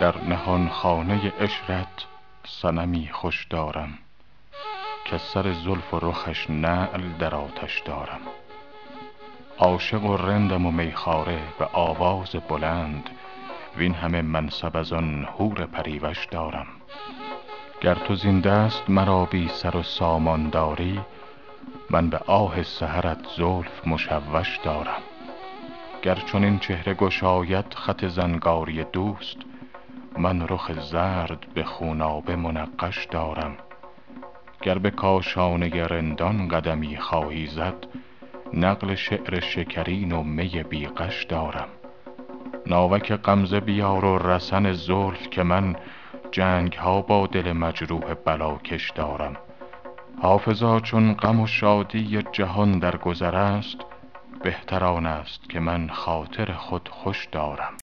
در نهان خانه عشرت صنمی خوش دارم کز سر زلف و رخش نعل در آتش دارم. عاشق و رندم و میخواره به آواز بلند وین همه منصب از آن حور پری وش دارم. گر تو زین دست مرا بی سر و سامان داری من به آه سحرت زلف مشوش دارم. گر چنین چهره گشاید خط زنگاری دوست من رخ زرد به خونابه منقش دارم. گر به کاشانه رندان قدمی خواهی زد نقل شعر شکرین و می بی دارم. ناوک غمزه بیار و رسن زلف که من جنگ ها با دل مجروح بلاکش دارم. حافظا چون غم و شادی جهان در گذر است بهتر آن است که من خاطر خود خوش دارم.